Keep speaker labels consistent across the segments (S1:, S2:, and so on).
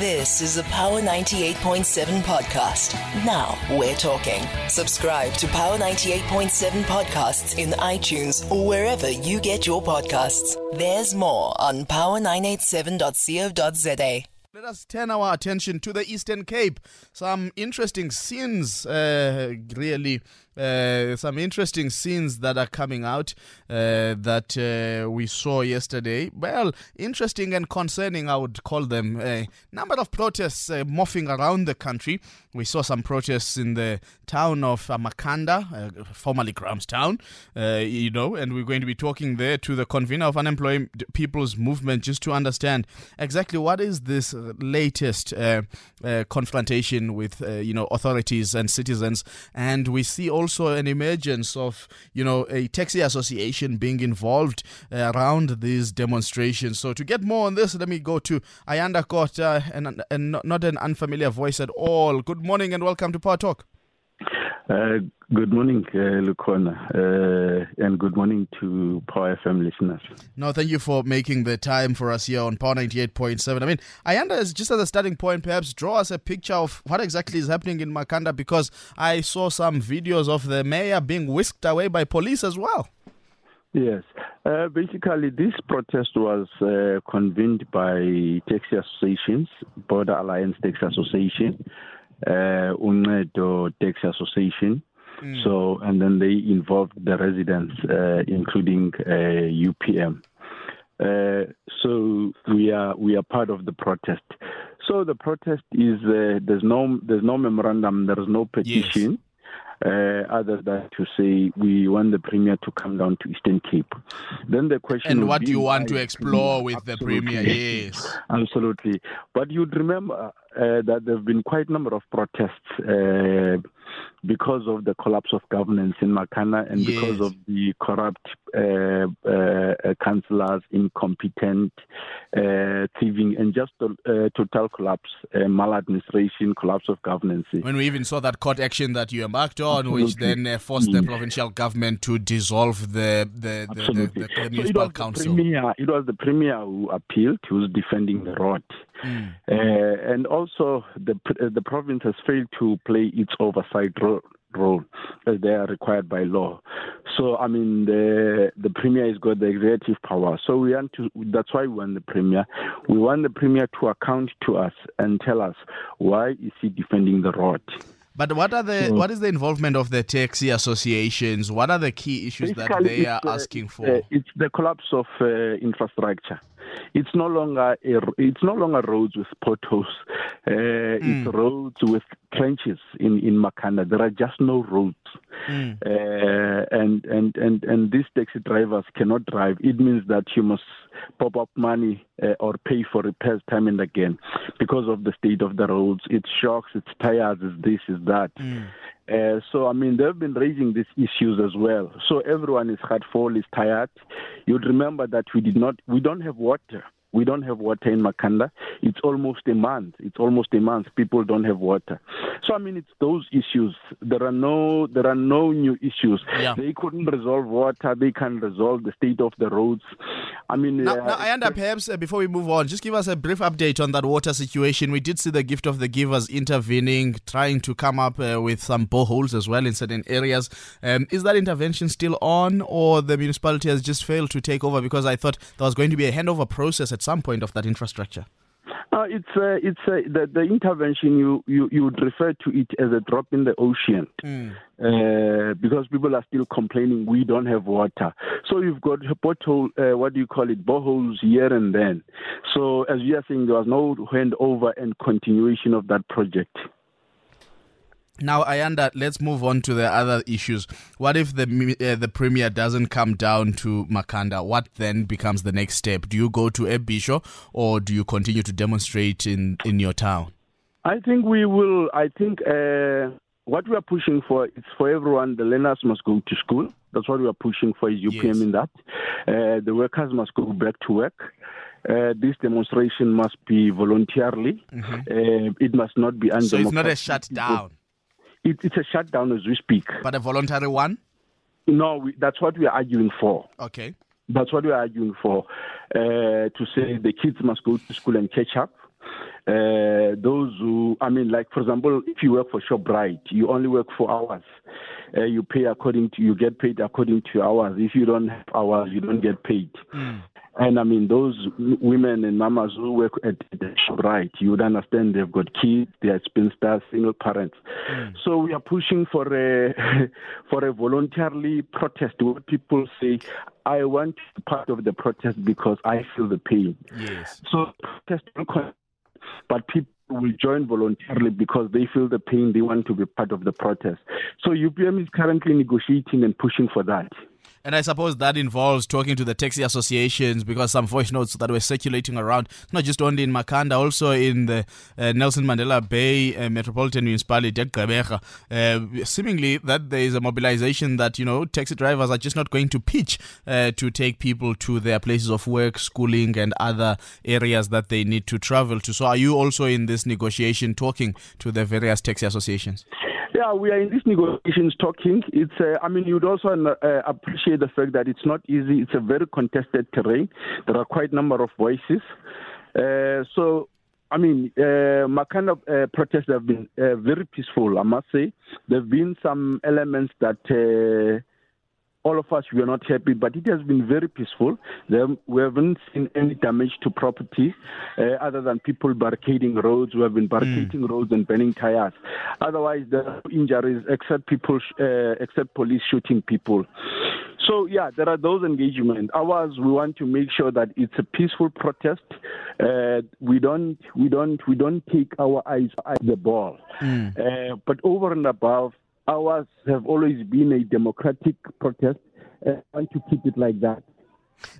S1: This is a Power 98.7 podcast. Now we're talking. Subscribe to Power 98.7 podcasts in iTunes or wherever you get your podcasts. There's more on power987.co.za.
S2: Let us turn our attention to the Eastern Cape. Some interesting scenes, uh, really. Uh, some interesting scenes that are coming out uh, that uh, we saw yesterday. Well, interesting and concerning, I would call them. A number of protests uh, morphing around the country. We saw some protests in the town of Makhanda, uh, formerly Grahamstown, uh, you know, and we're going to be talking there to the convener of Unemployed People's Movement just to understand exactly what is this latest confrontation with, you know, authorities and citizens. And we see also an emergence of, you know, a taxi association being involved uh, around these demonstrations. So to get more on this, let me go to Ayanda Kota, and, and not- not an unfamiliar voice at all. Good morning and welcome to Power Talk.
S3: Uh, good morning, uh, Lukona, uh, and good morning to Power FM listeners.
S2: No, thank you for making the time for us here on Power 98.7. I mean, Ayanda, is just as a starting point, perhaps draw us a picture of what exactly is happening in Makhanda because I saw some videos of the mayor being whisked away by police as well.
S3: Yes, uh, basically, this protest was uh, convened by taxi associations, Border Alliance Taxi Association, uh, Uncedo Taxi Association. So, and then they involved the residents, uh, including uh, UPM. Uh, so we are we are part of the protest. So the protest is uh, there's no there's no memorandum, there is no petition. Uh, other than to say we want the premier to come down to Eastern Cape. Then the question
S2: And what do you want to explore with the premier? Yes.
S3: Absolutely. But you'd remember uh, that there have been quite a number of protests uh, because of the collapse of governance in Makana and because of the corrupt uh, uh, uh, councillors, incompetent, uh, thieving, and just uh, total collapse, uh, maladministration, collapse of governance.
S2: When we even saw that court action that you embarked on, which then uh, forced the provincial government to dissolve the the, the, the,
S3: Absolutely.
S2: the, the
S3: so it
S2: municipal council.
S3: Premier, it was the premier who appealed. He was defending the road,
S2: Mm.
S3: uh, and also the uh, the province has failed to play its oversight ro- role as they are required by law. So I mean, the the premier has got the executive power. So we want to. That's why we want the premier. We want the premier to account to us and tell us why is he defending the road.
S2: But what are the
S3: So-
S2: what is the involvement of the taxi associations? What are the key issues that they are
S3: uh,
S2: asking for?
S3: uh, it's the collapse of uh, infrastructure. It's no longer a, it's no longer roads with potholes. Uh, It's roads with trenches in in Makhanda. There are just no roads,
S2: Mm.
S3: uh, and and and and these taxi drivers cannot drive. It means that you must pop up money uh, or pay for repairs time and again because of the state of the roads. It's shocks, it's tires, it's this, it's that. Uh, so, I mean, they've been raising these issues as well. So everyone is hurtful, is tired. You'd remember that we did not, we don't have water. We don't have water in Makhanda. It's almost a month. It's almost a month. People don't have water. So I mean, it's those issues. There are no, there are no new issues.
S2: Yeah.
S3: They couldn't resolve water. They can't resolve the state of the roads. I mean,
S2: Now,
S3: uh,
S2: now, Ayanda, perhaps uh, before we move on, just give us a brief update on that water situation. We did see the gift of the givers intervening, trying to come up uh, with some boreholes as well in certain areas. Um, is that intervention still on, or the municipality has just failed to take over? Because I thought there was going to be a handover process at some point of that infrastructure.
S3: Uh, it's uh, it's uh, the the intervention you, you you would refer to it as a drop in the ocean uh, because people are still complaining we don't have water. So you've got bottle uh, what do you call it boreholes here and then. So as you are saying, there was no handover and continuation of that project.
S2: Now, Ayanda, let's move on to the other issues. What if the uh, the premier doesn't come down to Makhanda? What then becomes the next step? Do you go to Ebisho or do you continue to demonstrate in, in your town?
S3: I think we will. I think uh, what we are pushing for is for everyone. The learners must go to school. That's what we are pushing for. Is UPM
S2: Yes.
S3: in that? Uh, the workers must go back to work. Uh, this demonstration must be voluntarily. Uh, it must not be
S2: Mm-hmm. So it's not a shutdown,
S3: It, it's a shutdown as we speak.
S2: but a voluntary one?
S3: No, we, that's what we are arguing for.
S2: Okay.
S3: That's what we are arguing for. Uh, to say the kids must go to school and catch up. Uh, those who, I mean, like for example, if you work for Shoprite, you only work four hours. Uh, you pay according to, you get paid according to hours. If you don't have hours, you don't get paid. Mm. And I mean, those women and mamas who work at the Shoprite, you would understand they've got kids, they are spinsters, single parents. Mm. So we are pushing for a for a voluntarily protest where people say, I want to be part of the protest because I feel the pain.
S2: Yes.
S3: So protest but people will join voluntarily because they feel the pain, they want to be part of the protest. So UPM is currently negotiating and pushing for that.
S2: And I suppose that involves talking to the taxi associations because some voice notes that were circulating around, not just only in Makhanda, also in the uh, Nelson Mandela Bay uh, Metropolitan Municipality, uh, seemingly that there is a mobilization that, you know, taxi drivers are just not going to pitch uh, to take people to their places of work, schooling, and other areas that they need to travel to. So are you also in this negotiation talking to the various taxi associations?
S3: Yeah, we are in these negotiations talking. It's, uh, I mean, you'd also uh, appreciate the fact that it's not easy. It's a very contested terrain. There are quite a number of voices. Uh, so, I mean, uh, my kind of uh, protests have been uh, very peaceful, I must say. There have been some elements that uh, all of us were not happy, but it has been very peaceful. We haven't seen any damage to property uh, other than people barricading roads. We have been barricading mm. roads and burning tires. Otherwise, there are injuries except people, uh, except police shooting people. So yeah, there are those engagements. Ours, we want to make sure that it's a peaceful protest. Uh, we don't, we don't, we don't take our eyes off the ball. Mm. Uh, but over and above, ours have always been a democratic protest. and I want to keep it like that.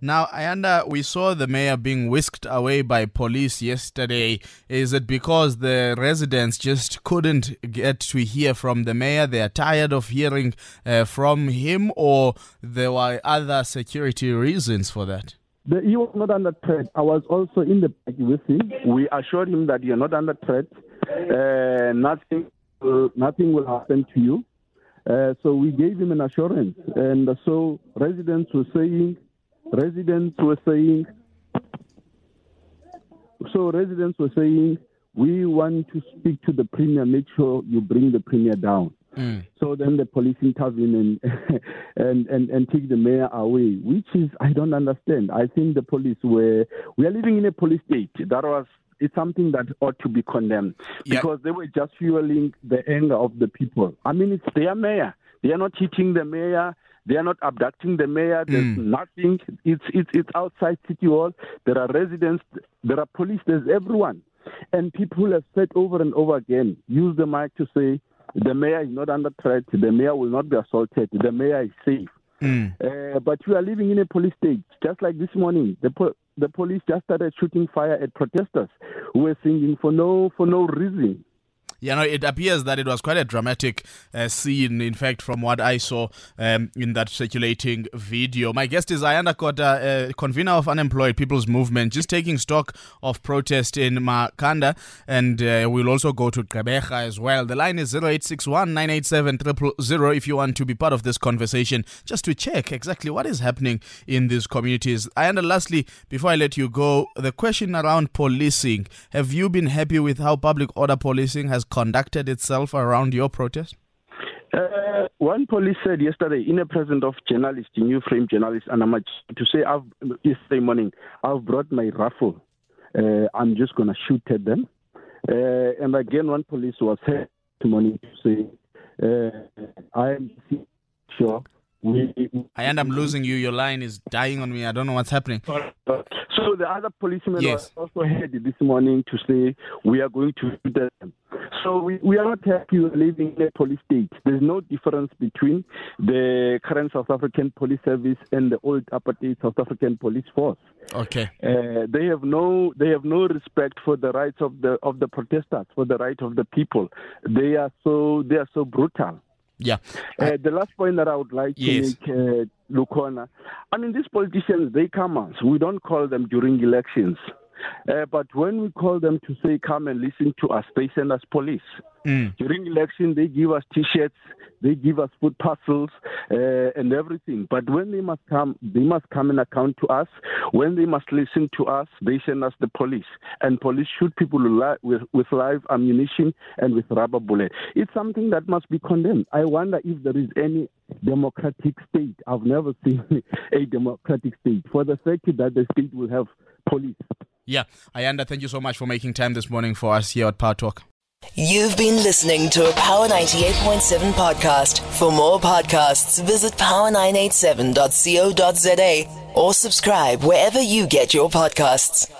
S2: Now, Ayanda, we saw the mayor being whisked away by police yesterday. Is it because the residents just couldn't get to hear from the mayor? They are tired of hearing uh, from him, or there were other security reasons for that?
S3: The, he was not under threat. I was also in the back with him. We assured him that you're not under threat. Uh, nothing uh, nothing will happen to you. Uh, so we gave him an assurance. And so residents were saying, residents were saying, so residents were saying, we want to speak to the premier, make sure you bring the premier down. Mm. So then the police intervene and, and, and, and take the mayor away, which is, I don't understand. I think the police were, we are living in a police state. That was it's something that ought to be condemned because yeah. they were just fueling the anger of the people. I mean, it's their mayor. They are not hitting the mayor. They are not abducting the mayor. There's mm. nothing. It's, it's, it's outside City Hall. There are residents. There are police. There's everyone. And people have said over and over again, use the mic to say, the mayor is not under threat. The mayor will not be assaulted. The mayor is safe. Mm. Uh, but we are living in a police state. Just like this morning, the, po- the police just started shooting fire at protesters who were singing for no for no reason.
S2: You know, it appears that it was quite a dramatic uh, scene, in fact, from what I saw um, in that circulating video. My guest is Ayanda Kota, uh, convener of Unemployed People's Movement, just taking stock of protest in Makhanda. and uh, we'll also go to Gqeberha as well. The line is 0861 987 000 if you want to be part of this conversation, just to check exactly what is happening in these communities. Ayanda, lastly, before I let you go, the question around policing. Have you been happy with how public order policing has conducted itself around your protest?
S3: Uh, one police said yesterday in the presence of journalists, new frame journalists, and I'm to say I've, yesterday morning, I've brought my rifle. Uh, I'm just going to shoot at them. Uh, and again, one police was here this morning to say, uh, I'm sure.
S2: We, I end up losing you. Your line is dying on me. I don't know what's happening.
S3: So the other policemen yes. also heard this morning to say we are going to shoot them. So we, we are not happy living in a police state. There's no difference between the current South African police service and the old apartheid South African police force.
S2: Okay.
S3: Uh, they have no they have no respect for the rights of the of the protesters, for the right of the people. They are so they are so brutal.
S2: Yeah.
S3: Uh, the last point that I would like to make, uh, Lukona, I mean, these politicians, they come us. We don't call them during elections. Uh, but when we call them to say, come and listen to us, they send us police.
S2: Mm.
S3: During election, they give us T-shirts, they give us food parcels, uh, and everything. But when they must come, they must come and account to us. When they must listen to us, they send us the police, and police shoot people with with live ammunition and with rubber bullets. It's something that must be condemned. I wonder if there is any democratic state. I've never seen a democratic state for the fact that the state will have police.
S2: Yeah, Ayanda, thank you so much for making time this morning for us here at Power Talk.
S1: You've been listening to a Power 98.7 podcast. For more podcasts, visit power987.co.za or subscribe wherever you get your podcasts.